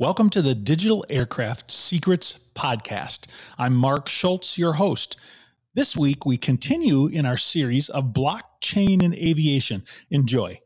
Welcome to the Digital Aircraft Secrets Podcast. I'm Mark Schultz, your host. This week, we continue in our series of blockchain and aviation. Enjoy.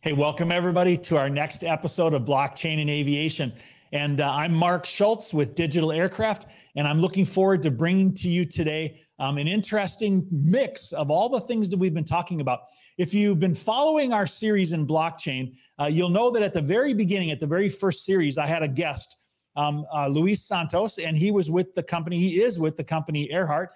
Hey, welcome everybody to our next episode of Blockchain and Aviation. And uh, I'm Mark Schultz with Digital Aircraft, and I'm looking forward to bringing to you today um, an interesting mix of all the things that we've been talking about. If you've been following our series in blockchain, uh, you'll know that at the very beginning, at the very first series, I had a guest, um, uh, Luis Santos, and he was with the company, he is with the company Airheart,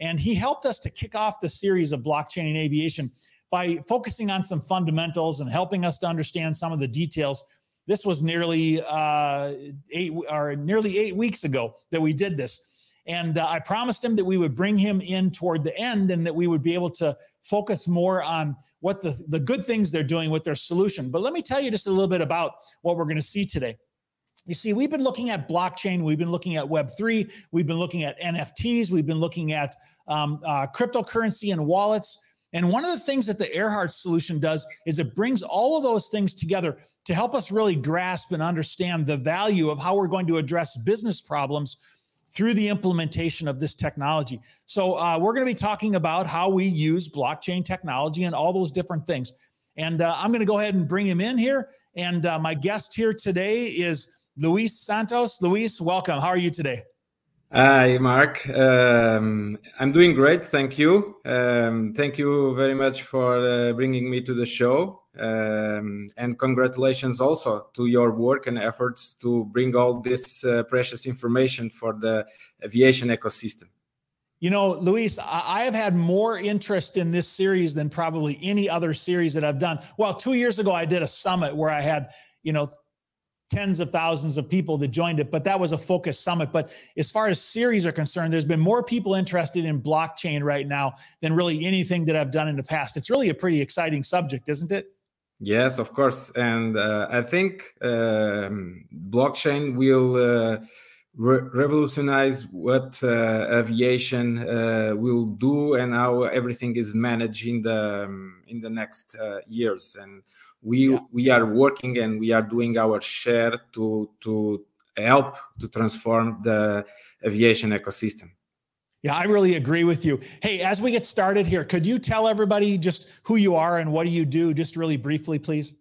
and he helped us to kick off the series of blockchain and aviation by focusing on some fundamentals and helping us to understand some of the details. This was nearly uh, eight or nearly eight weeks ago that we did this. And uh, I promised him that we would bring him in toward the end and that we would be able to focus more on what the, the good things they're doing with their solution. But let me tell you just a little bit about what we're going to see today. You see, we've been looking at blockchain, we've been looking at Web3, we've been looking at NFTs, we've been looking at um, uh, cryptocurrency and wallets. And one of the things that the Airheart solution does is it brings all of those things together to help us really grasp and understand the value of how we're going to address business problems through the implementation of this technology. So, uh, we're going to be talking about how we use blockchain technology and all those different things. And uh, I'm going to go ahead and bring him in here. And uh, my guest here today is Luis Santos. Luis, welcome. How are you today? Hi, Mark. Um, I'm doing great. Thank you. Um, thank you very much for uh, bringing me to the show. Um, and congratulations also to your work and efforts to bring all this uh, precious information for the aviation ecosystem. You know, Luis, I have had more interest in this series than probably any other series that I've done. Well, two years ago, I did a summit where I had, you know, tens of thousands of people that joined it, but that was a focus summit. But as far as series are concerned, there's been more people interested in blockchain right now than really anything that I've done in the past. It's really a pretty exciting subject, isn't it? Yes, of course. And uh, I think um, blockchain will uh, re- revolutionize what uh, aviation uh, will do and how everything is managed in the um, in the next uh, years. And we yeah. we are working and we are doing our share to to help to transform the aviation ecosystem. Yeah, I really agree with you. Hey, as we get started here, could you tell everybody just who you are and what do you do, just really briefly, please?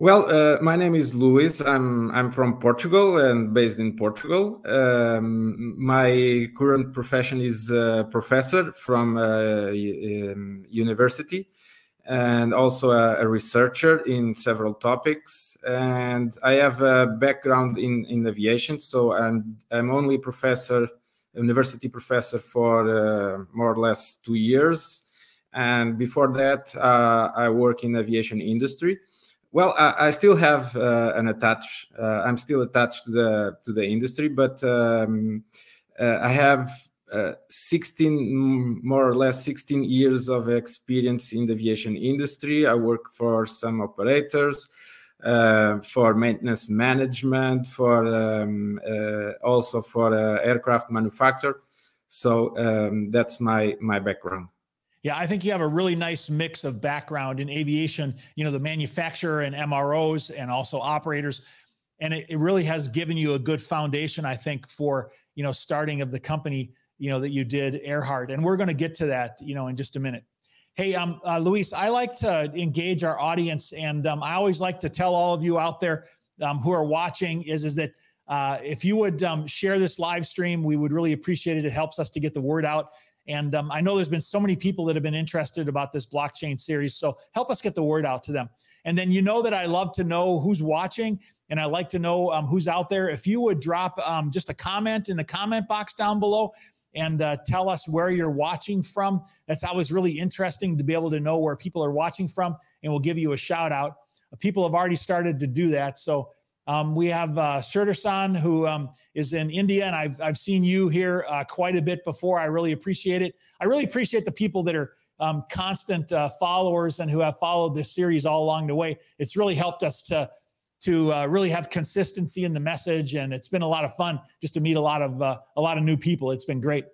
Well, uh, my name is Luis. I'm I'm from Portugal and based in Portugal. Um, my current profession is professor from uh, um, university, and also a, a, researcher in several topics. And I have a background in in aviation, so I'm I'm only professor university professor for uh, more or less two years. And before that, uh, I work in aviation industry. Well, I, I still have uh, an attach. Uh, I'm still attached to the to the industry, but um, uh, I have uh, 16 more or less 16 years of experience in the aviation industry. I work for some operators uh, for maintenance management, for um, uh, also for uh, aircraft manufacturer So um, that's my my background. Yeah, I think you have a really nice mix of background in aviation. You know, the manufacturer and MROs, and also operators, and it, it really has given you a good foundation, I think, for you know starting of the company. You know that you did Airheart, and we're going to get to that. You know, in just a minute. Hey, um, uh, Luis, I like to engage our audience, and um, I always like to tell all of you out there um, who are watching is is that uh, if you would um, share this live stream, we would really appreciate it. It helps us to get the word out. And um, I know there's been so many people that have been interested about this blockchain series, so help us get the word out to them. And then you know that I love to know who's watching, and I like to know um, who's out there. If you would drop um, just a comment in the comment box down below, and uh, tell us where you're watching from. That's always really interesting to be able to know where people are watching from, and we'll give you a shout out. People have already started to do that. So um, we have uh, Shurdersan, who um, is in India, and I've, I've seen you here uh, quite a bit before. I really appreciate it. I really appreciate the people that are um, constant uh, followers and who have followed this series all along the way. It's really helped us to to uh, really have consistency in the message, and it's been a lot of fun just to meet a lot of uh, a lot of new people. It's been great.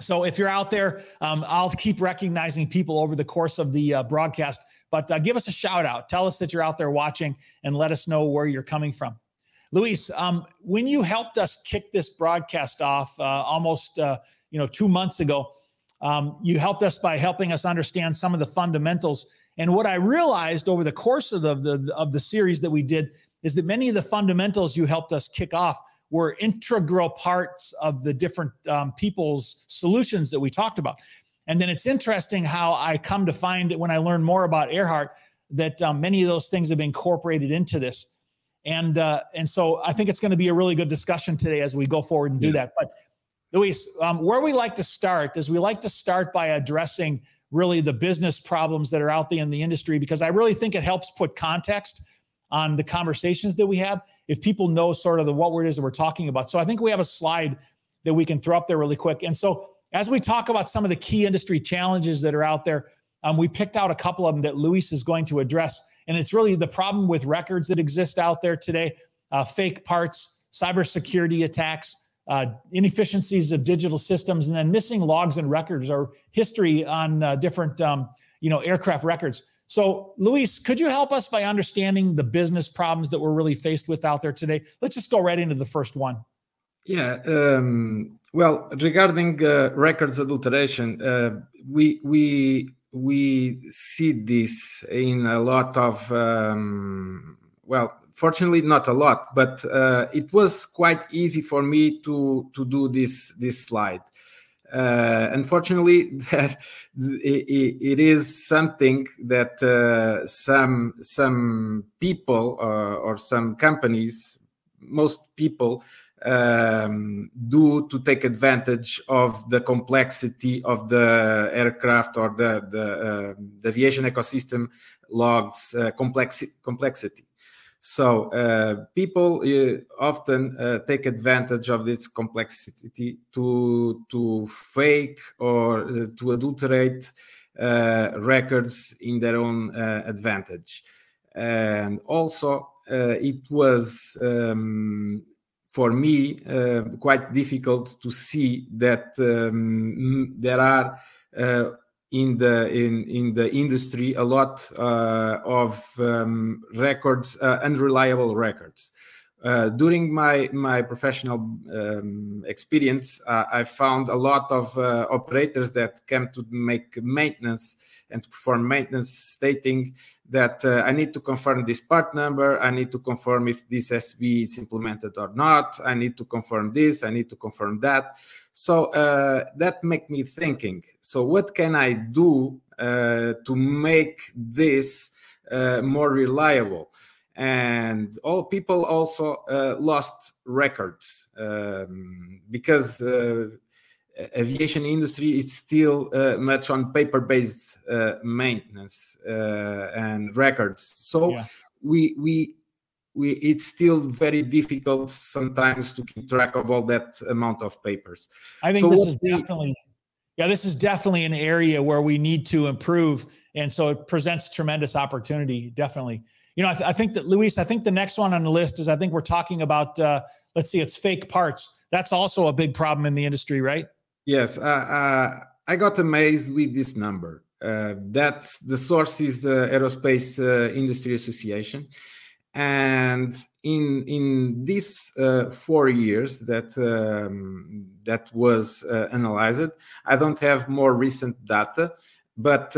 So if you're out there, um, I'll keep recognizing people over the course of the uh, broadcast. But uh, give us a shout out. Tell us that you're out there watching, and let us know where you're coming from. Luis, um, when you helped us kick this broadcast off uh, almost uh, you know two months ago, um, you helped us by helping us understand some of the fundamentals. And what I realized over the course of the, the of the series that we did is that many of the fundamentals you helped us kick off were integral parts of the different um, people's solutions that we talked about. And then it's interesting how I come to find that when I learn more about Airheart, that um, many of those things have been incorporated into this. And uh, and so I think it's going to be a really good discussion today as we go forward and do that. But Luis, um, where we like to start is we like to start by addressing really the business problems that are out there in the industry because I really think it helps put context on the conversations that we have if people know sort of the what it is that we're talking about. So I think we have a slide that we can throw up there really quick. And so as we talk about some of the key industry challenges that are out there, um, we picked out a couple of them that Luis is going to address. And it's really the problem with records that exist out there today uh, fake parts, cybersecurity attacks, uh, inefficiencies of digital systems, and then missing logs and records or history on uh, different um, you know, aircraft records. So, Luis, could you help us by understanding the business problems that we're really faced with out there today? Let's just go right into the first one. Yeah. Um, well, regarding uh, records adulteration, uh, we we we see this in a lot of um, well, fortunately not a lot, but uh, it was quite easy for me to to do this this slide. Uh, unfortunately, that it, it is something that uh, some some people uh, or some companies, most people, um, do to take advantage of the complexity of the aircraft or the the, uh, the aviation ecosystem logs uh, complexi- complexity. So uh, people uh, often uh, take advantage of this complexity to to fake or uh, to adulterate uh, records in their own uh, advantage, and also it was um, for me quite difficult to see that um, there are in the in in the industry a lot uh, of um, records uh, unreliable records. Uh, during my my professional um, experience uh, i found a lot of uh, operators that came to make maintenance and to perform maintenance stating that uh, i need to confirm this part number i need to confirm if this SB is implemented or not i need to confirm this i need to confirm that so uh, that make me thinking. So what can I do uh, to make this uh, more reliable? And all people also uh, lost records um, because uh, aviation industry is still uh, much on paper-based maintenance and records. So yeah. we we we it's still very difficult sometimes to keep track of all that amount of papers. I think so this is definitely yeah, this is definitely an area where we need to improve, and so it presents tremendous opportunity. Definitely, you know, I, th- I think that Luis, I think the next one on the list is I think we're talking about. Uh, let's see, it's fake parts. That's also a big problem in the industry, right? Yes, uh, uh, I got amazed with this number. Uh, that's the source is the Aerospace uh, Industry Association and in in these uh, four years that um, that was analyzed i don't have more recent data but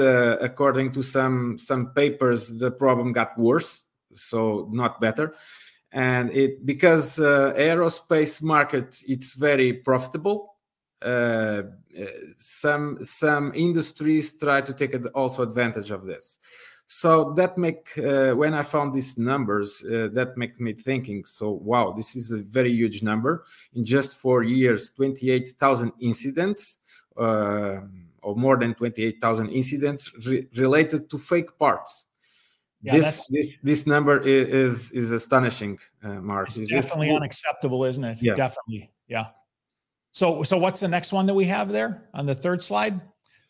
according to some some papers the problem got worse so not better and it because uh, aerospace market it's very profitable uh, some some industries try to take also advantage of this. So that make uh, when i found these numbers uh, that make me thinking so wow this is a very huge number. In just four years 28000 incidents uh, or more than 28000 incidents re- related to fake parts. Yeah, this, this this number is is astonishing uh, mark. It's definitely unacceptable isn't it? Yeah. definitely yeah so so what's the next one that we have there on the third slide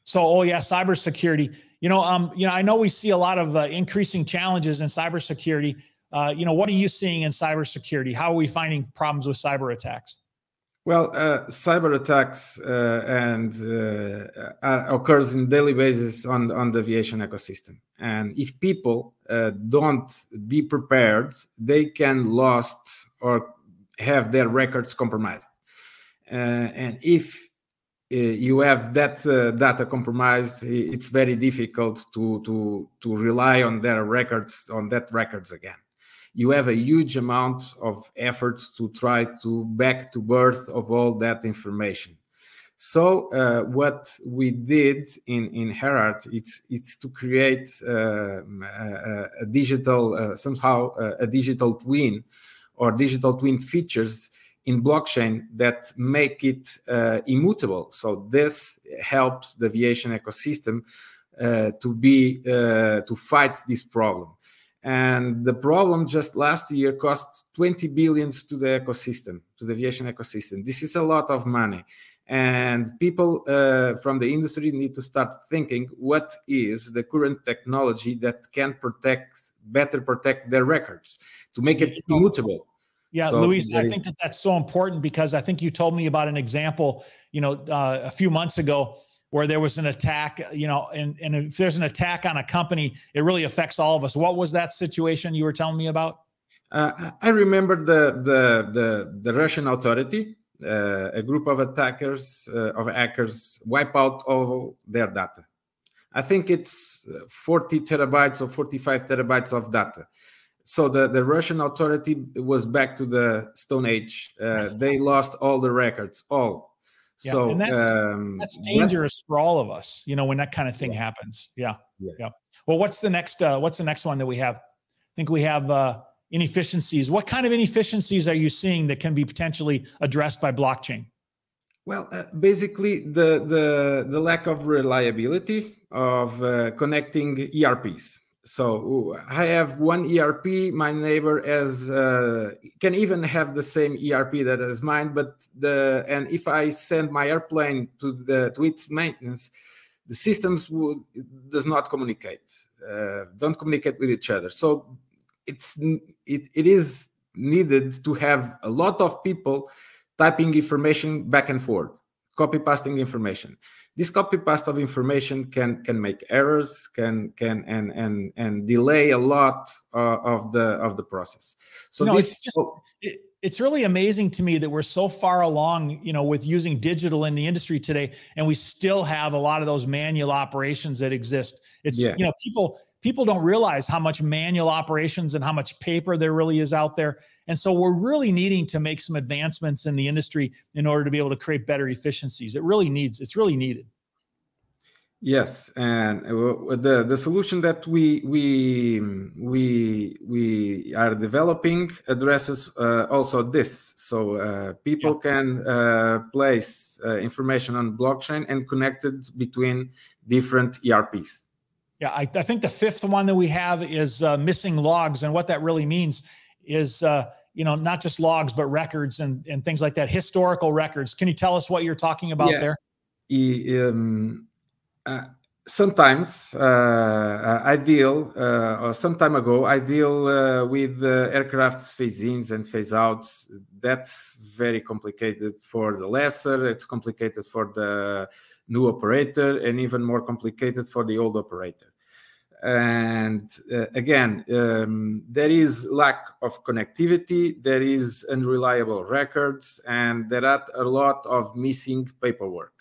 so oh yeah cybersecurity you know, um, you know, I know we see a lot of uh, increasing challenges in cybersecurity. Uh, you know, what are you seeing in cybersecurity? How are we finding problems with cyber attacks? Well, uh, cyber attacks uh, and uh, occurs in daily basis on on the aviation ecosystem. And if people uh, don't be prepared, they can lost or have their records compromised. Uh, and if uh, you have that uh, data compromised, it's very difficult to to to rely on their records on that records again. You have a huge amount of effort to try to back to birth of all that information. So uh, what we did in in Airheart it's it's to create uh, a, a, digital uh, somehow a digital twin or digital twin features in blockchain that make it uh, immutable. So this helps the aviation ecosystem uh, to be uh, to fight this problem. And the problem just last year cost 20 billions to the ecosystem, to the aviation ecosystem. This is a lot of money. And people uh, from the industry need to start thinking what is the current technology that can protect, better protect their records to make it immutable yeah, so Luis, I think that that's so important because I think you told me about an example, you know, uh, a few months ago where there was an attack, you know, and, and if there's an attack on a company, it really affects all of us. What was that situation you were telling me about? Uh, I remember the the the, the Russian authority, uh, a group of attackers uh, of hackers wipe out all their data. I think it's 40 terabytes or 45 terabytes of data so the, the Russian authority was back to the Stone Age. Uh, they lost all the records, all. Yeah, so that's, um, that's dangerous for all of us, you know, when that kind of thing yeah. happens. Yeah, yeah. Yeah. Well, what's the next? Uh, what's the next one that we have? I think we have uh, inefficiencies. What kind of inefficiencies are you seeing that can be potentially addressed by blockchain? Well, uh, basically the the the lack of reliability of uh, connecting ERPs so I have one ERP. My neighbor has uh, can even have the same ERP that is mine, but the and if I send my airplane to the to its maintenance, the systems would does not communicate, uh, don't communicate with each other. So it's it, it is needed to have a lot of people typing information back and forth, copy pasting information this copy paste of information can can make errors can can and and and delay a lot uh, of the of the process. So no, this it's, just, it, it's really amazing to me that we're so far along you know with using digital in the industry today and we still have a lot of those manual operations that exist. It's yeah. you know people people don't realize how much manual operations and how much paper there really is out there and so we're really needing to make some advancements in the industry in order to be able to create better efficiencies. It really needs, it's really needed. Yes, and uh, the the solution that we we we we are developing addresses uh, also this. So uh, people yeah. can uh, place uh, information on blockchain and connect it between different ERPs. Yeah, I, I think the fifth one that we have is uh, missing logs, and what that really means is uh, you know not just logs but records and and things like that historical records can you tell us what you're talking about yeah. there um, uh, sometimes uh, i deal uh, or some time ago i deal uh, with aircraft's phase-ins and phase-outs that's very complicated for the lessor. it's complicated for the new operator and even more complicated for the old operator and uh, again um, there is lack of connectivity there is unreliable records and there are a lot of missing paperwork.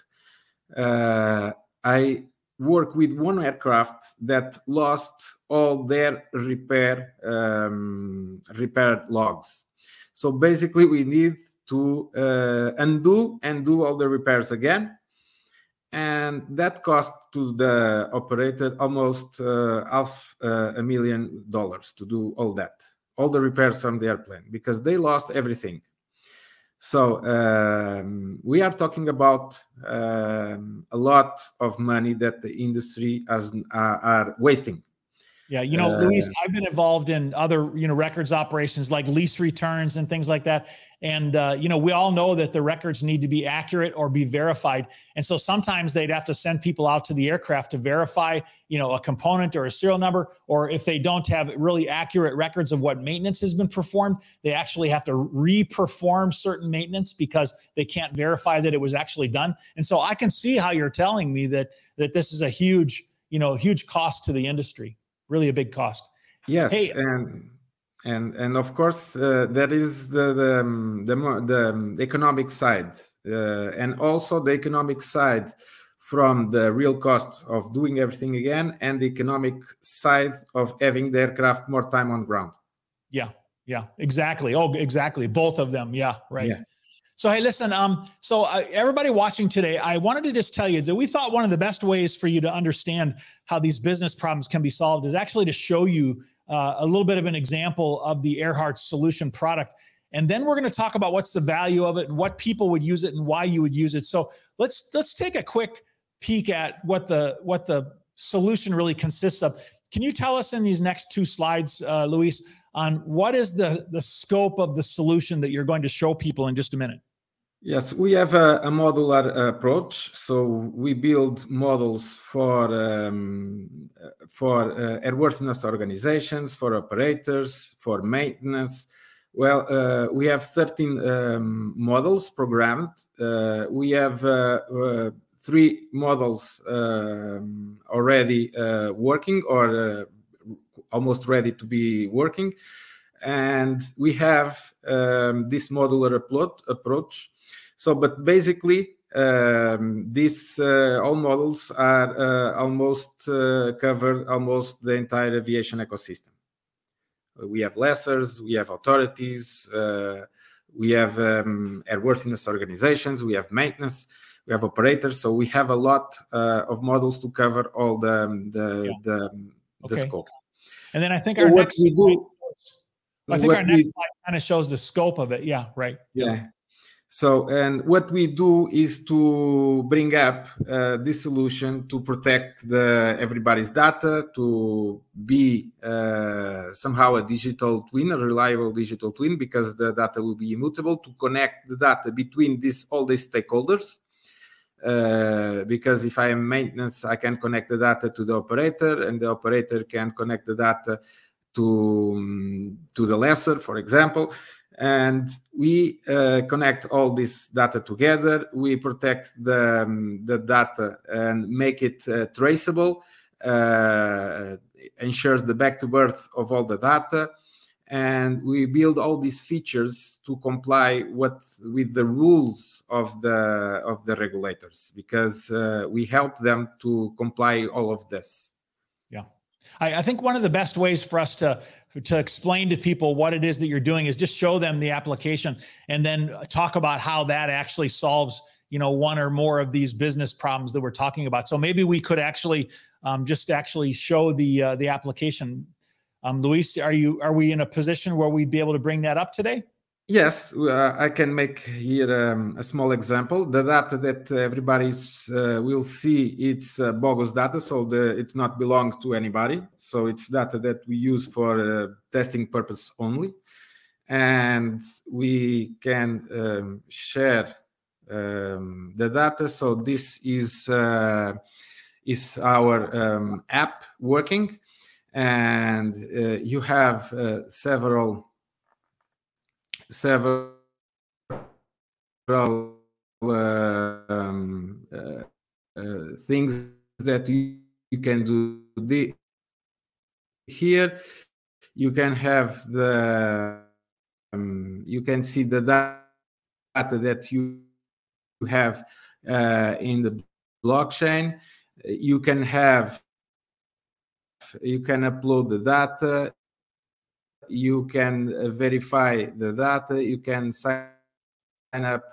Uh, i work with one aircraft that lost all their repair um, repair logs. So basically we need to uh, undo and do all the repairs again and that cost to the operator almost uh, half uh, a million dollars to do all that all the repairs on the airplane because they lost everything. So um, we are talking about um, a lot of money that the industry has, uh, are wasting yeah, you know, uh, Luis, I've been involved in other, you know, records operations like lease returns and things like that. And uh, you know, we all know that the records need to be accurate or be verified. And so sometimes they'd have to send people out to the aircraft to verify, you know, a component or a serial number. Or if they don't have really accurate records of what maintenance has been performed, they actually have to re-perform certain maintenance because they can't verify that it was actually done. And so I can see how you're telling me that that this is a huge, you know, huge cost to the industry really a big cost. Yes, hey, and and and of course uh, there is the the um, the, the, economic side uh, and also the economic side from the real cost of doing everything again and the economic side of having the aircraft more time on ground. Yeah yeah exactly. Oh exactly. Both of them. Yeah right. Yeah. So hey, listen. Um, so uh, everybody watching today, I wanted to just tell you that we thought one of the best ways for you to understand how these business problems can be solved is actually to show you uh, a little bit of an example of the Airheart solution product. And then we're going to talk about what's the value of it and what people would use it and why you would use it. So let's let's take a quick peek at what the what the solution really consists of. Can you tell us in these next two slides, uh, Luis, on what is the the scope of the solution that you're going to show people in just a minute? Yes, we have a, a modular approach. So we build models for um, for uh, airworthiness organizations, for operators, for maintenance. Well, uh, we have 13 um, models programmed. Uh, we have uh, uh, three models um, already uh, working or almost ready to be working. And we have um, this modular approach so, but basically, um, these uh, all models are uh, almost uh, cover almost the entire aviation ecosystem. We have lessors, we have authorities, uh, we have um, airworthiness organizations, we have maintenance, we have operators. So we have a lot uh, of models to cover all the the yeah. the, the okay. scope. And then I think so our next we do, I think our next we, slide kind of shows the scope of it. Yeah, right. Yeah. So, and what we do is to bring up uh, this solution to protect the everybody's data, to be uh, somehow a digital twin, a reliable digital twin, because the data will be immutable, to connect the data between these all these stakeholders. Uh, because if I am maintenance, I can connect the data to the operator, and the operator can connect the data to um, to the lessor, for example and we uh, connect all this data together. We protect the, um, the data and make it uh, traceable, uh, ensures the back to birth of all the data. And we build all these features to comply what, with the rules of the of the regulators because uh, we help them to comply all of this. Yeah, I, I think one of the best ways for us to to explain to people what it is that you're doing is just show them the application and then talk about how that actually solves you know one or more of these business problems that we're talking about. So maybe we could actually um, just actually show the uh, the application. Um, luis are you are we in a position where we'd be able to bring that up today Yes, uh, I can make here um, a small example. The data that everybody uh, will see, it's uh, bogus data, so the, it not belong to anybody. So it's data that we use for uh, testing purpose only, and we can um, share um, the data. So this is uh, is our um, app working, and uh, you have several several um, uh, uh, things that you, you can do the, here. You can have the um, you can see the data that you have uh, in the blockchain. You can have you can upload the data you can uh, verify the data, you can sign up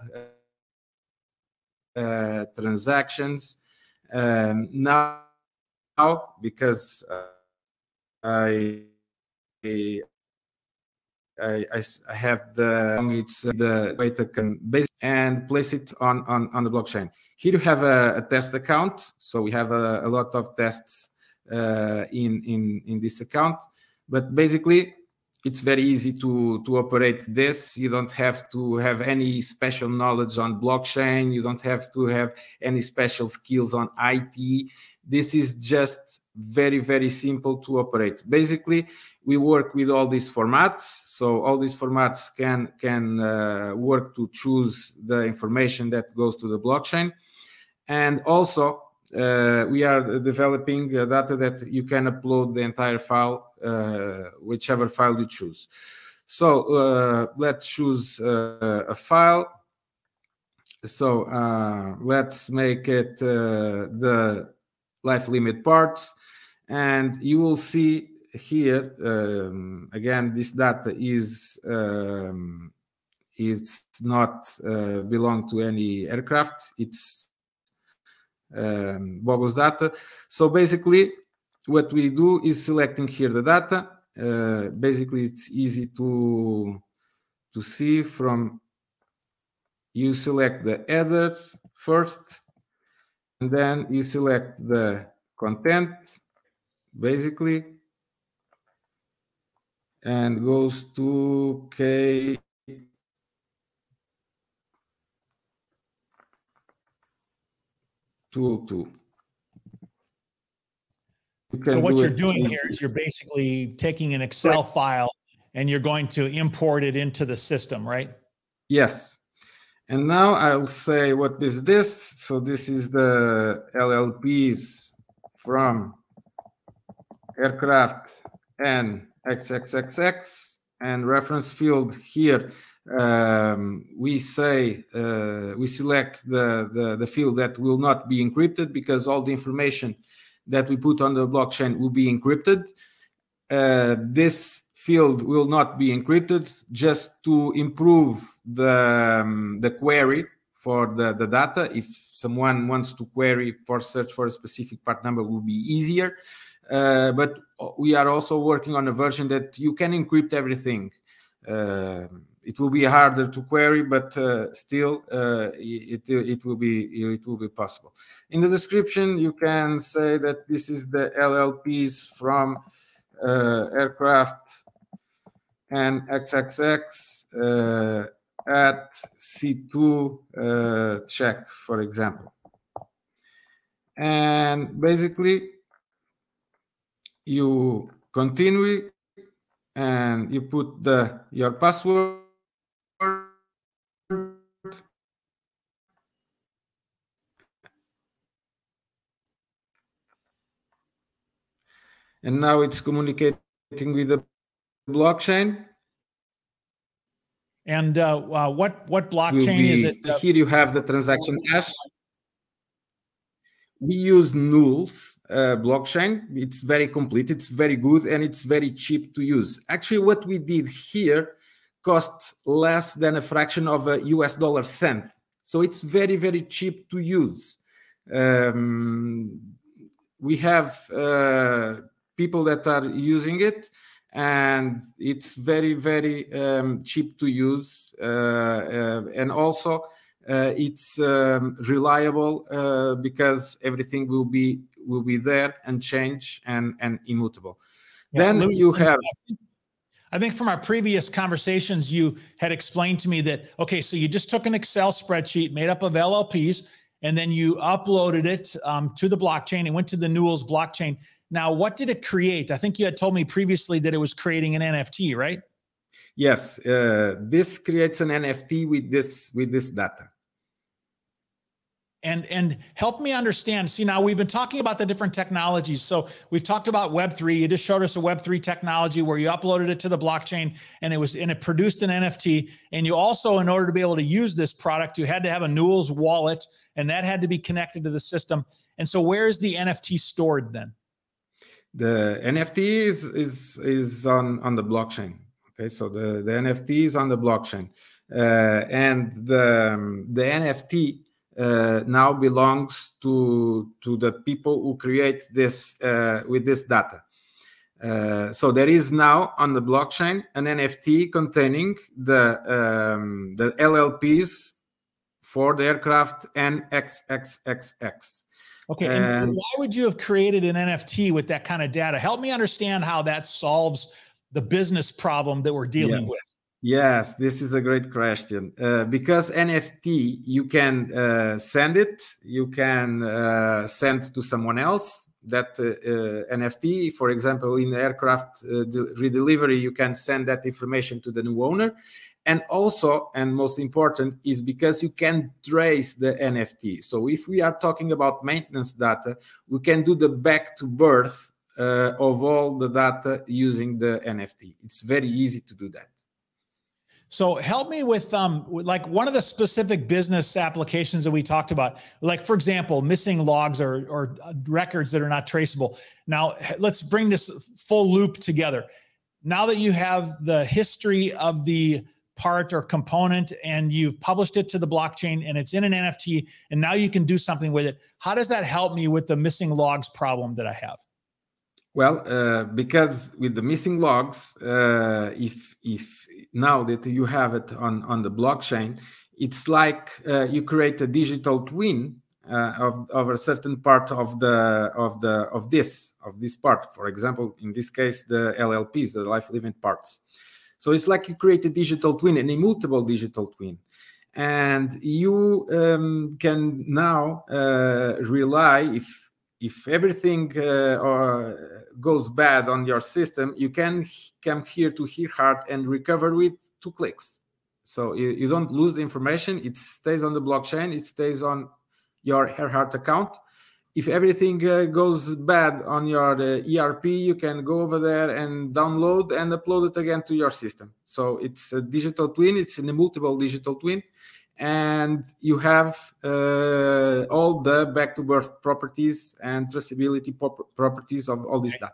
uh, transactions. Um, now, because uh, I, I, I, I, have the it's the way to can base and place it on, on, on the blockchain. Here you have a, a test account, so we have a, a lot of tests uh, in in in this account. But basically, it's very easy to to operate this. You don't have to have any special knowledge on blockchain. You don't have to have any special skills on it this is just very very simple to operate. Basically we work with all these formats. So all these formats can can uh, work to choose the information that goes to the blockchain. And also uh, we are developing data that you can upload the entire file, uh, whichever file you choose. So uh, let's choose uh, a file. So uh, let's make it the life limit parts. And you will see here, um, again, this data is um, it's not uh, belong to any aircraft. It's um, bogus data. So basically, what we do is selecting here the data. Uh, basically, it's easy to to see from you select the header first, and then you select the content, basically, and goes to K two two. So what you're doing here is you're basically taking an Excel right. file and you're going to import it into the system, right? Yes. And now I'll say what is this? So this is the LLPs from aircraft and XXXX and reference field here um, we say uh, we select the, the, the field that will not be encrypted because all the information that we put on the blockchain will be encrypted. Uh, this field will not be encrypted just to improve the, um, the query for the, the data. If someone wants to query for search for a specific part number will be easier. Uh, but we are also working on a version that you can encrypt everything. It will be harder to query, but uh, still uh, it, it will be it will be possible. In the description, you can say that this is the LLPs from uh, aircraft and XXX uh, at C2 uh, check, for example. And basically, you continue and you put the your password and now it's communicating with the blockchain. And uh, uh, what what blockchain be, is it? Uh, here you have the transaction hash. We use Nuls uh, blockchain. It's very complete. It's very good, and it's very cheap to use. Actually, what we did here cost less than a fraction of a US dollar cent. So it's very very cheap to use. Um, we have uh, people that are using it and it's very very um, cheap to use uh, uh, and also uh, it's um, reliable uh, because everything will be will be there and change and and immutable yeah, then you have I think from our previous conversations, you had explained to me that, okay, so you just took an Excel spreadsheet made up of LLPs and then you uploaded it um, to the blockchain and went to the Nuls blockchain. Now, what did it create? I think you had told me previously that it was creating an NFT, right? Yes, uh, this creates an NFT with this with this data. And and help me understand. See, now we've been talking about the different technologies. So we've talked about Web three. You just showed us a Web three technology where you uploaded it to the blockchain, and it was and it produced an NFT. And you also, in order to be able to use this product, you had to have a Nuls wallet, and that had to be connected to the system. And so, where is the NFT stored then? The NFT is is is on on the blockchain. Okay, so the the NFT is on the blockchain, uh, and the um, the NFT uh, now belongs to to the people who create this uh, with this data. Uh, so there is now on the blockchain an NFT containing the um, the LLPs for the aircraft NXXXX. Okay, and, and why would you have created an NFT with that kind of data? Help me understand how that solves the business problem that we're dealing yes. with. Yes, this is a great question. Uh, because NFT, you can uh, send it, you can uh, send to someone else. That uh, uh, NFT, for example, in aircraft uh, redelivery, you can send that information to the new owner. And also and most important is because you can trace the nft so if we are talking about maintenance data we can do the back to birth uh, of all the data using the nft it's very easy to do that so help me with um like one of the specific business applications that we talked about, like for example, missing logs or or records that are not traceable. Now let's bring this full loop together. Now that you have the history of the part or component and you've published it to the blockchain and it's in an NFT and now you can do something with it. How does that help me with the missing logs problem that I have? Well, uh, because with the missing logs, uh, if if now that you have it on on the blockchain, it's like uh, you create a digital twin uh, of of a certain part of the of the of this of this part. For example, in this case, the LLPs, the life event parts. So it's like you create a digital twin, an immutable digital twin, and you um, can now uh, rely if if everything uh, goes bad on your system, you can come here to Airheart and recover with two clicks. So you, you, don't lose the information. It stays on the blockchain. It stays on your Airheart account. If everything uh, goes bad on your uh, ERP, you can go over there and download and upload it again to your system. So it's a digital twin. It's an immutable digital twin and you have uh, all the back to birth properties and traceability properties of all this data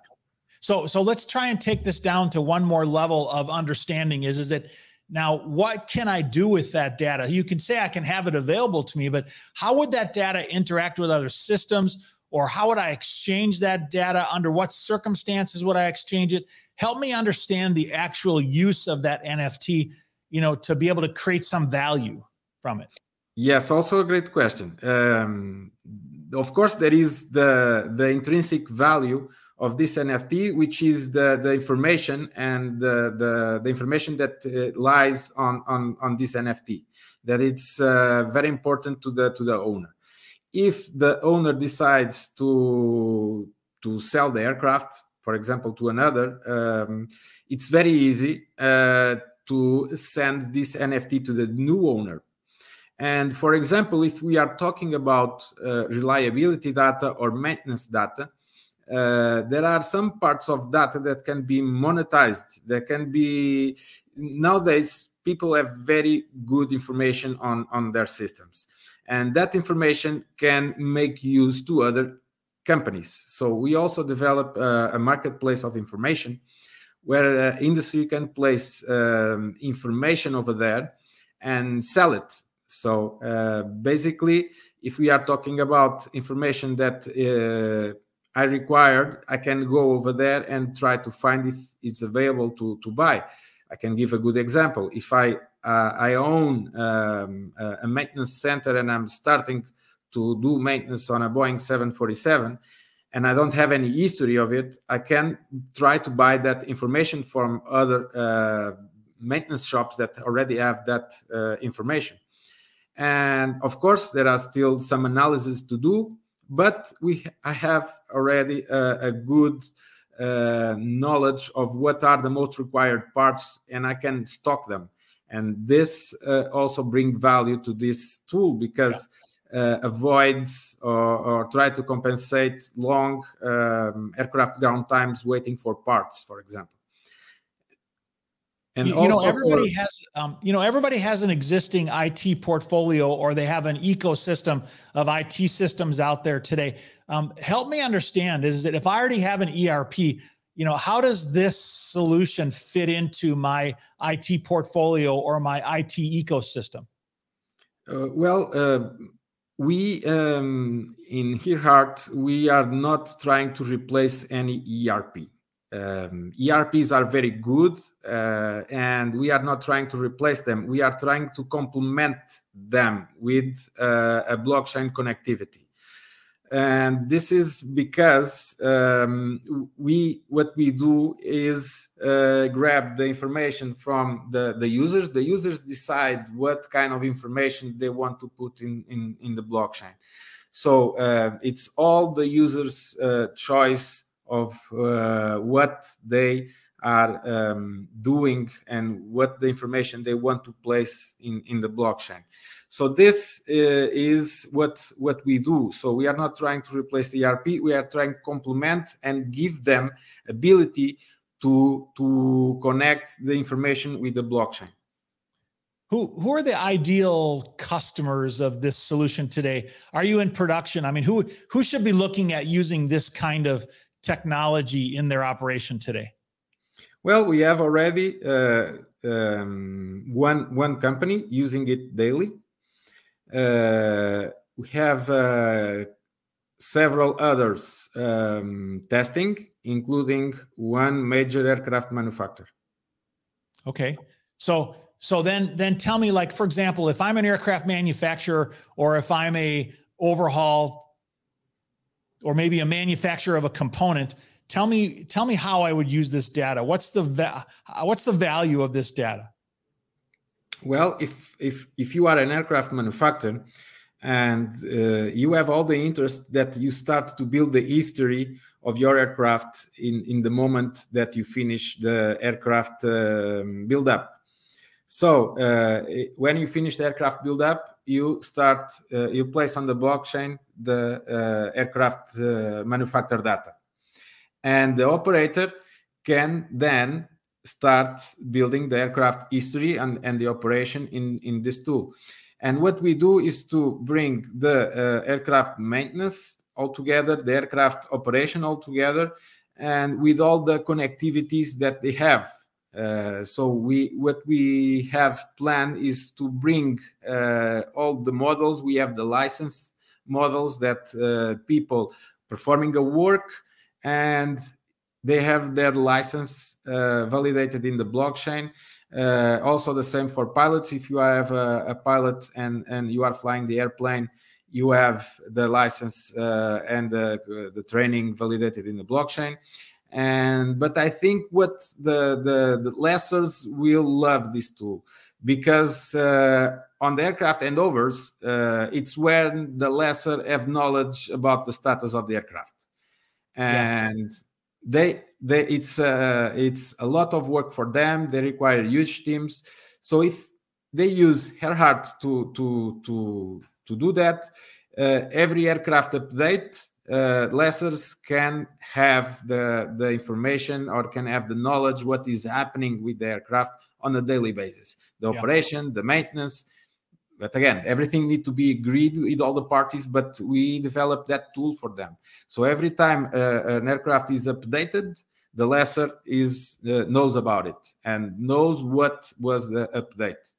so so let's try and take this down to one more level of understanding is is that now what can i do with that data you can say i can have it available to me but how would that data interact with other systems or how would i exchange that data under what circumstances would i exchange it help me understand the actual use of that nft you know to be able to create some value from it? Yes, also a great question. Um, of course, there is the the intrinsic value of this NFT, which is the the information and the the, the information that uh, lies on on on this NFT. That it's uh, very important to the to the owner. If the owner decides to to sell the aircraft, for example, to another, um, it's very easy uh, to send this NFT to the new owner and for example, if we are talking about uh, reliability data or maintenance data, uh, there are some parts of data that can be monetized. There can be nowadays people have very good information on on their systems, and that information can make use to other companies. So we also develop uh, a marketplace of information where uh, industry can place um, information over there and sell it so uh, basically, if we are talking about information that uh, I required, I can go over there and try to find if it's available to, to buy. I can give a good example. If I uh, I own um, a maintenance center and I'm starting to do maintenance on a Boeing 747 and I don't have any history of it, I can try to buy that information from other uh, maintenance shops that already have that uh, information. And of course, there are still some analysis to do, but we I have already a, a good uh, knowledge of what are the most required parts, and I can stock them. And this uh, also bring value to this tool because yeah. uh, avoids or, or, try to compensate long um, aircraft ground times waiting for parts, for example and you, you know everybody for, has um, you know everybody has an existing IT portfolio or they have an ecosystem of IT systems out there today. Um, help me understand is that if I already have an ERP, you know how does this solution fit into my IT portfolio or my IT ecosystem? Uh, well, uh, we um, in Airheart we are not trying to replace any ERP um, ERPs are very good, uh, and we are not trying to replace them. We are trying to complement them with uh, a blockchain connectivity. And this is because um, we what we do is uh, grab the information from the, the users. The users decide what kind of information they want to put in, in, in the blockchain. So uh, it's all the user's uh, choice of uh, what they are um, doing and what the information they want to place in, in the blockchain. So this uh, is what what we do. So we are not trying to replace the ERP. We are trying to complement and give them ability to to connect the information with the blockchain. Who who are the ideal customers of this solution today? Are you in production? I mean, who who should be looking at using this kind of technology in their operation today? Well, we have already uh, um, one one company using it daily. Uh, we have uh, several others um, testing, including one major aircraft manufacturer. Okay, so so then then tell me, like for example, if I'm an aircraft manufacturer, or if I'm a overhaul, or maybe a manufacturer of a component, tell me tell me how I would use this data. What's the va- what's the value of this data? Well, if if if you are an aircraft manufacturer and uh, you have all the interest that you start to build the history of your aircraft in in the moment that you finish the aircraft um, build up. So uh, when you finish the aircraft build up, you start uh, you place on the blockchain the uh, aircraft uh, manufacturer data, and the operator can then start building the aircraft history and, and the operation in, in this tool. And what we do is to bring the uh, aircraft maintenance all together, the aircraft operation all together, and with all the connectivities that they have. Uh, so we what we have planned is to bring uh, all the models. We have the license models that uh, people performing a work and they have their license validated in the blockchain. Uh, also, the same for pilots. If you have a, a, pilot and, and you are flying the airplane, you have the license uh, and the, the training validated in the blockchain. And but I think what the the, the lessors will love this tool because uh, on the aircraft handovers, uh, it's when the lessor have knowledge about the status of the aircraft, and yeah they they it's uh, it's a lot of work for them. They require huge teams. So if they use Airheart to to to to do that uh, every aircraft update uh, lessors can have the the information or can have the knowledge what is happening with the aircraft on a daily basis. The yeah. operation the maintenance but again everything need to be agreed with all the parties but we develop that tool for them. So every time uh, an aircraft is updated the lessor is uh, knows about it and knows what was the update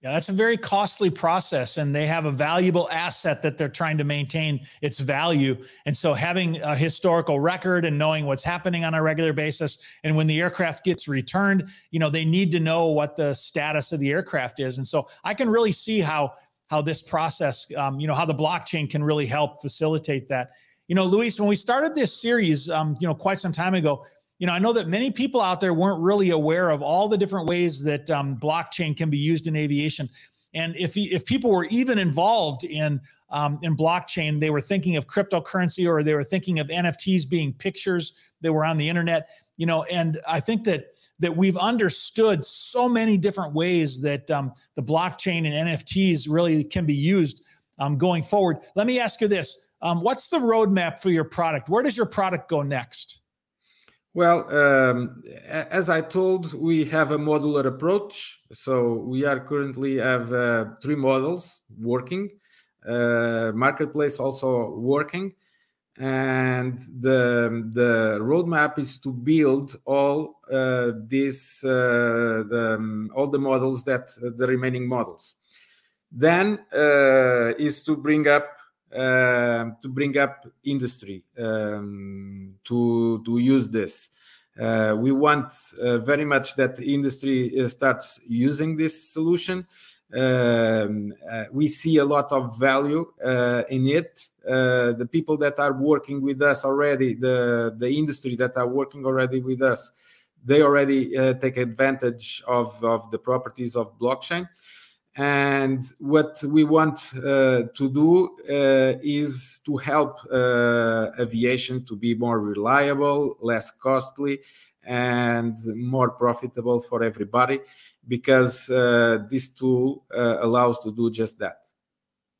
yeah, that's a very costly process, and they have a valuable asset that they're trying to maintain its value. And so, having a historical record and knowing what's happening on a regular basis, and when the aircraft gets returned, you know, they need to know what the status of the aircraft is. And so, I can really see how how this process, um, you know, how the blockchain can really help facilitate that. You know, Luis, when we started this series, um, you know, quite some time ago, you know, I know that many people out there weren't really aware of all the different ways that um, blockchain can be used in aviation. And if if people were even involved in um, in blockchain, they were thinking of cryptocurrency or they were thinking of NFTs being pictures that were on the internet. You know, and I think that that we've understood so many different ways that um, the blockchain and NFTs really can be used um, going forward. Let me ask you this: um, What's the roadmap for your product? Where does your product go next? Well, um, as I told, we have a modular approach. So we are currently have uh, three models working, uh, marketplace also working, and the the roadmap is to build all uh, these uh, the, um, all the models that the remaining models. Then uh, is to bring up uh, to bring up industry um, to to use this. Uh, we want uh, very much that industry uh, starts using this solution. Um, uh, we see a lot of value uh, in it. the people that are working with us already, the the industry that are working already with us, they already take advantage of of the properties of blockchain. And what we want uh, to do uh, is to help uh, aviation to be more reliable, less costly, and more profitable for everybody because uh, this tool uh, allows to do just that.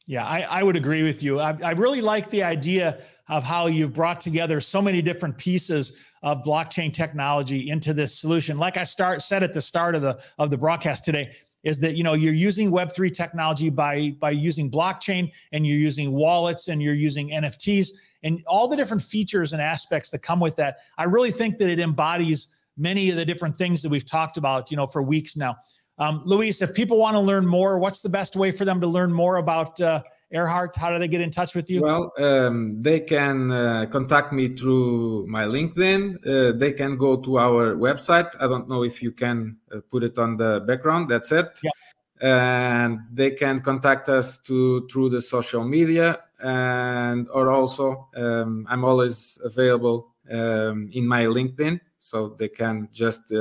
Yeah, I, I would agree with you. I, I really like the idea of how you've brought together so many different pieces of blockchain technology into this solution. Like I start said at the start of the of the broadcast today, is that you know you're using Web3 technology by by using blockchain and you're using wallets and you're using NFTs and all the different features and aspects that come with that. I really think that it embodies many of the different things that we've talked about, you know, for weeks now. Um, Luis, if people want to learn more, what's the best way for them to learn more about uh, Airheart? How do they get in touch with you? Well, um, they can uh, contact me through my LinkedIn. Uh, they can go to our website. I don't know if you can uh, put it on the background. That's it. Yeah. And they can contact us to through the social media, and or also um, I'm always available um, in my LinkedIn, so they can just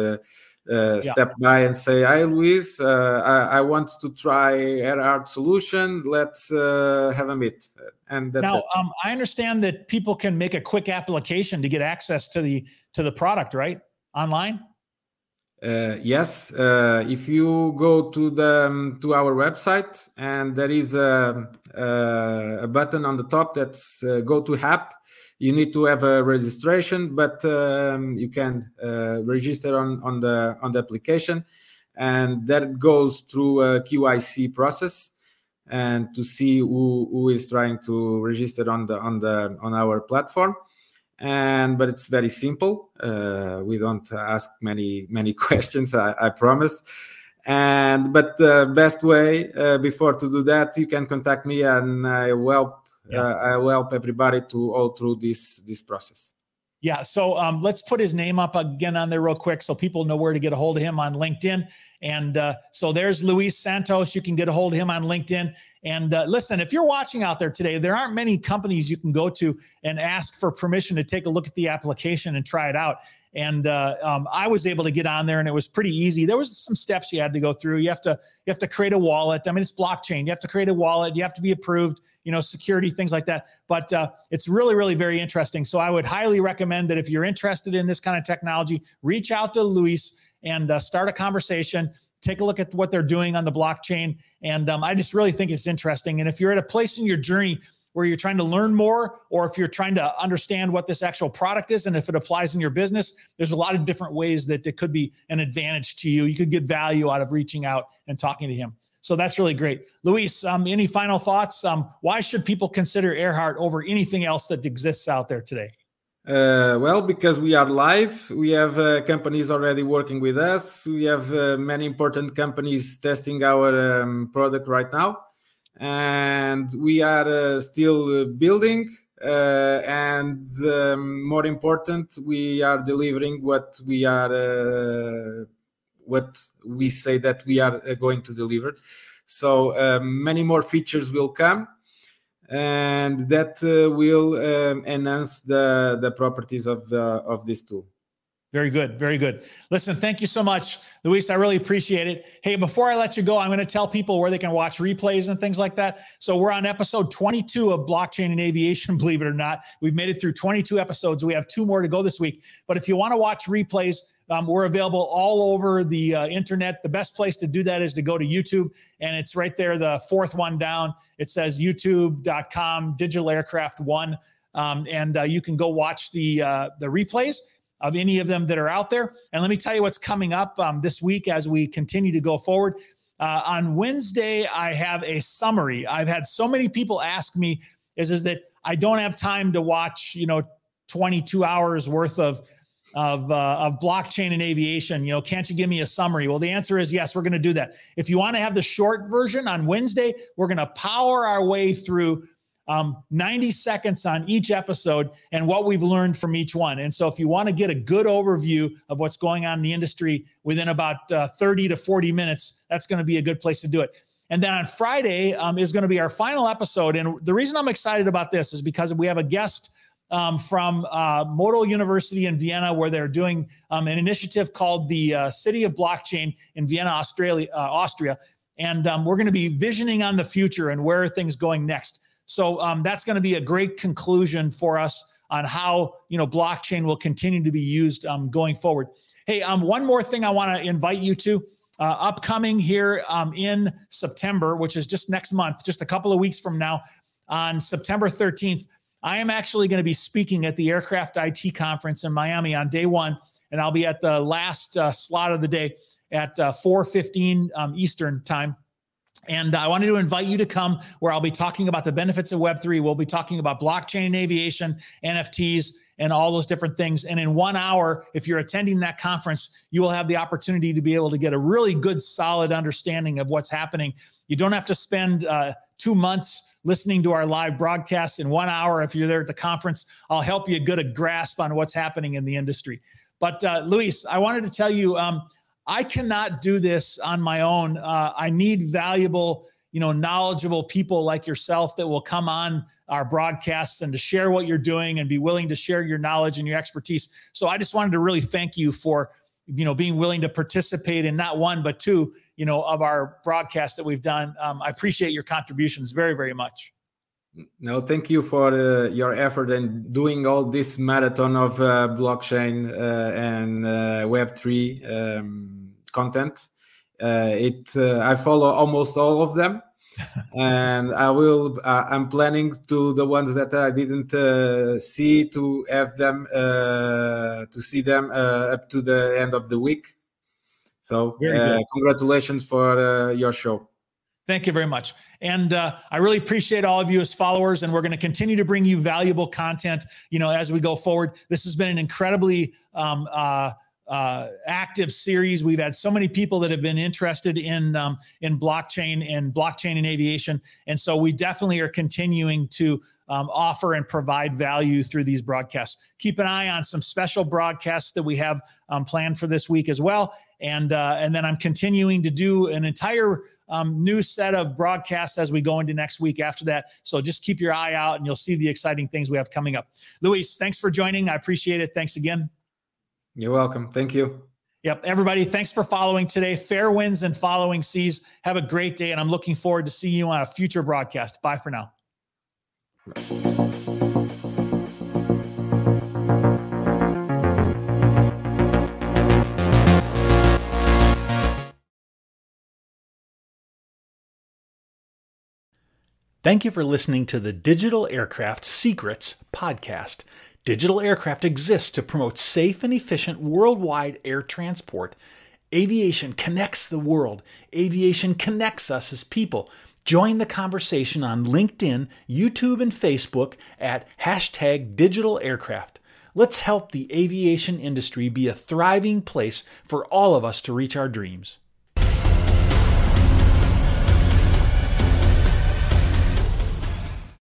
uh, yeah. step by and say, "Hi, Luis, uh, I, I, want to try Airheart solution. Let's uh, have a meet." And that's now, it. Um, I understand that people can make a quick application to get access to the to the product, right? Online. Uh, yes, uh, if you go to the um, to our website and there is a, uh, a button on the top that's go to app you need to have a registration, but um, you can uh, register on, on the on the application, and that goes through a KYC process, and to see who, who is trying to register on the on the on our platform, and but it's very simple. Uh, we don't ask many many questions, I, I promise and but the best way uh, before to do that you can contact me and i will help yeah. uh, I'll help everybody to all through this this process. Yeah. So um, let's put his name up again on there real quick so people know where to get a hold of him on LinkedIn. And uh, so there's Luis Santos. You can get a hold of him on LinkedIn. And uh, listen, if you're watching out there today, there aren't many companies you can go to and ask for permission to take a look at the application and try it out. And uh, um, I was able to get on there, and it was pretty easy. There was some steps you had to go through. You have to you have to create a wallet. I mean, it's blockchain. You have to create a wallet. You have to be approved you know, security, things like that. But uh, it's really, really very interesting. So I would highly recommend that if you're interested in this kind of technology, reach out to Luis and uh, start a conversation. Take a look at what they're doing on the blockchain. And um, I just really think it's interesting. And if you're at a place in your journey where you're trying to learn more, or if you're trying to understand what this actual product is and if it applies in your business, there's a lot of different ways that it could be an advantage to you. You could get value out of reaching out and talking to him. So that's really great. Luis, um, any final thoughts? Um, why should people consider Airheart over anything else that exists out there today? Uh, well, because we are live, we have uh, companies already working with us. We have uh, many important companies testing our um, product right now, and we are uh, still building. Uh, and um, more important, we are delivering what we are uh, what we say that we are uh, going to deliver. So um, many more features will come, and that uh, will um, enhance the the properties of the of this tool. Very good. Very good. Listen, thank you so much, Luis. I really appreciate it. Hey, before I let you go, I'm going to tell people where they can watch replays and things like that. So we're on episode 22 of Blockchain and Aviation, believe it or not. We've made it through 22 episodes. We have two more to go this week. But if you want to watch replays, um, we're available all over the uh, internet. The best place to do that is to go to YouTube, and it's right there, the fourth one down. It says youtube.com digital aircraft one. Um, and uh, you can go watch the uh, the replays of any of them that are out there. And let me tell you what's coming up um, this week as we continue to go forward. Uh, on Wednesday, I have a summary. I've had so many people ask me, is, is that I don't have time to watch, you know, 22 hours worth of of uh, of blockchain and aviation. You know, can't you give me a summary? Well, the answer is yes. We're going to do that. If you want to have the short version on Wednesday, we're going to power our way through um, 90 seconds on each episode and what we've learned from each one. And so, if you want to get a good overview of what's going on in the industry within about uh, 30 to 40 minutes, that's going to be a good place to do it. And then on Friday um, is going to be our final episode. And the reason I'm excited about this is because we have a guest um, from uh, University in Vienna, where they're doing um, an initiative called the uh, City of Blockchain in Vienna, Australia, uh, Austria. And um, we're going to be visioning on the future and where are things going next. So um, that's going to be a great conclusion for us on how you know blockchain will continue to be used um, going forward. Hey, um, one more thing I want to invite you to. Uh, upcoming here in September, which is just next month, just a couple of weeks from now, on September 13th, I am actually going to be speaking at the Aircraft IT Conference in Miami on day one, and I'll be at the last uh, slot of the day at uh, 4:15 um, Eastern time. And I wanted to invite you to come where I'll be talking about the benefits of Web3. We'll be talking about blockchain and aviation, NFTs, and all those different things. And in one hour, if you're attending that conference, you will have the opportunity to be able to get a really good, solid understanding of what's happening. You don't have to spend uh, two months listening to our live broadcast in one hour. If you're there at the conference, I'll help you get a grasp on what's happening in the industry. But uh, Luis, I wanted to tell you, um, I cannot do this on my own. Uh, I need valuable, you know, knowledgeable people like yourself that will come on our broadcasts and to share what you're doing and be willing to share your knowledge and your expertise. So I just wanted to really thank you for, you know, being willing to participate in not one but two, you know, of our broadcasts that we've done. Um, I appreciate your contributions very, very much. No, thank you for uh, your effort and doing all this marathon of uh, blockchain uh, and uh, Web3 um, content. Uh, it uh, I follow almost all of them, and I will. I'm planning to the ones that I didn't see to have them to see them up to the end of the week. So, congratulations for your show. Thank you very much. And uh, I really appreciate all of you as followers, and we're going to continue to bring you valuable content, you know, as we go forward. This has been an incredibly um, uh, uh, active series. We've had so many people that have been interested in um, in blockchain and blockchain and aviation, and so we definitely are continuing to um, offer and provide value through these broadcasts. Keep an eye on some special broadcasts that we have um, planned for this week as well, and uh, and then I'm continuing to do an entire um, new set of broadcasts as we go into next week after that. So just keep your eye out and you'll see the exciting things we have coming up. Luis, thanks for joining. I appreciate it. Thanks again. You're welcome. Thank you. Yep. Everybody, thanks for following today. Fair winds and following seas. Have a great day. And I'm looking forward to seeing you on a future broadcast. Bye for now. Thank you for listening to the Digital Aircraft Secrets podcast. Digital Aircraft exists to promote safe and efficient worldwide air transport. Aviation connects the world. Aviation connects us as people. Join the conversation on LinkedIn, YouTube, and Facebook at hashtag digital aircraft. Let's help the aviation industry be a thriving place for all of us to reach our dreams.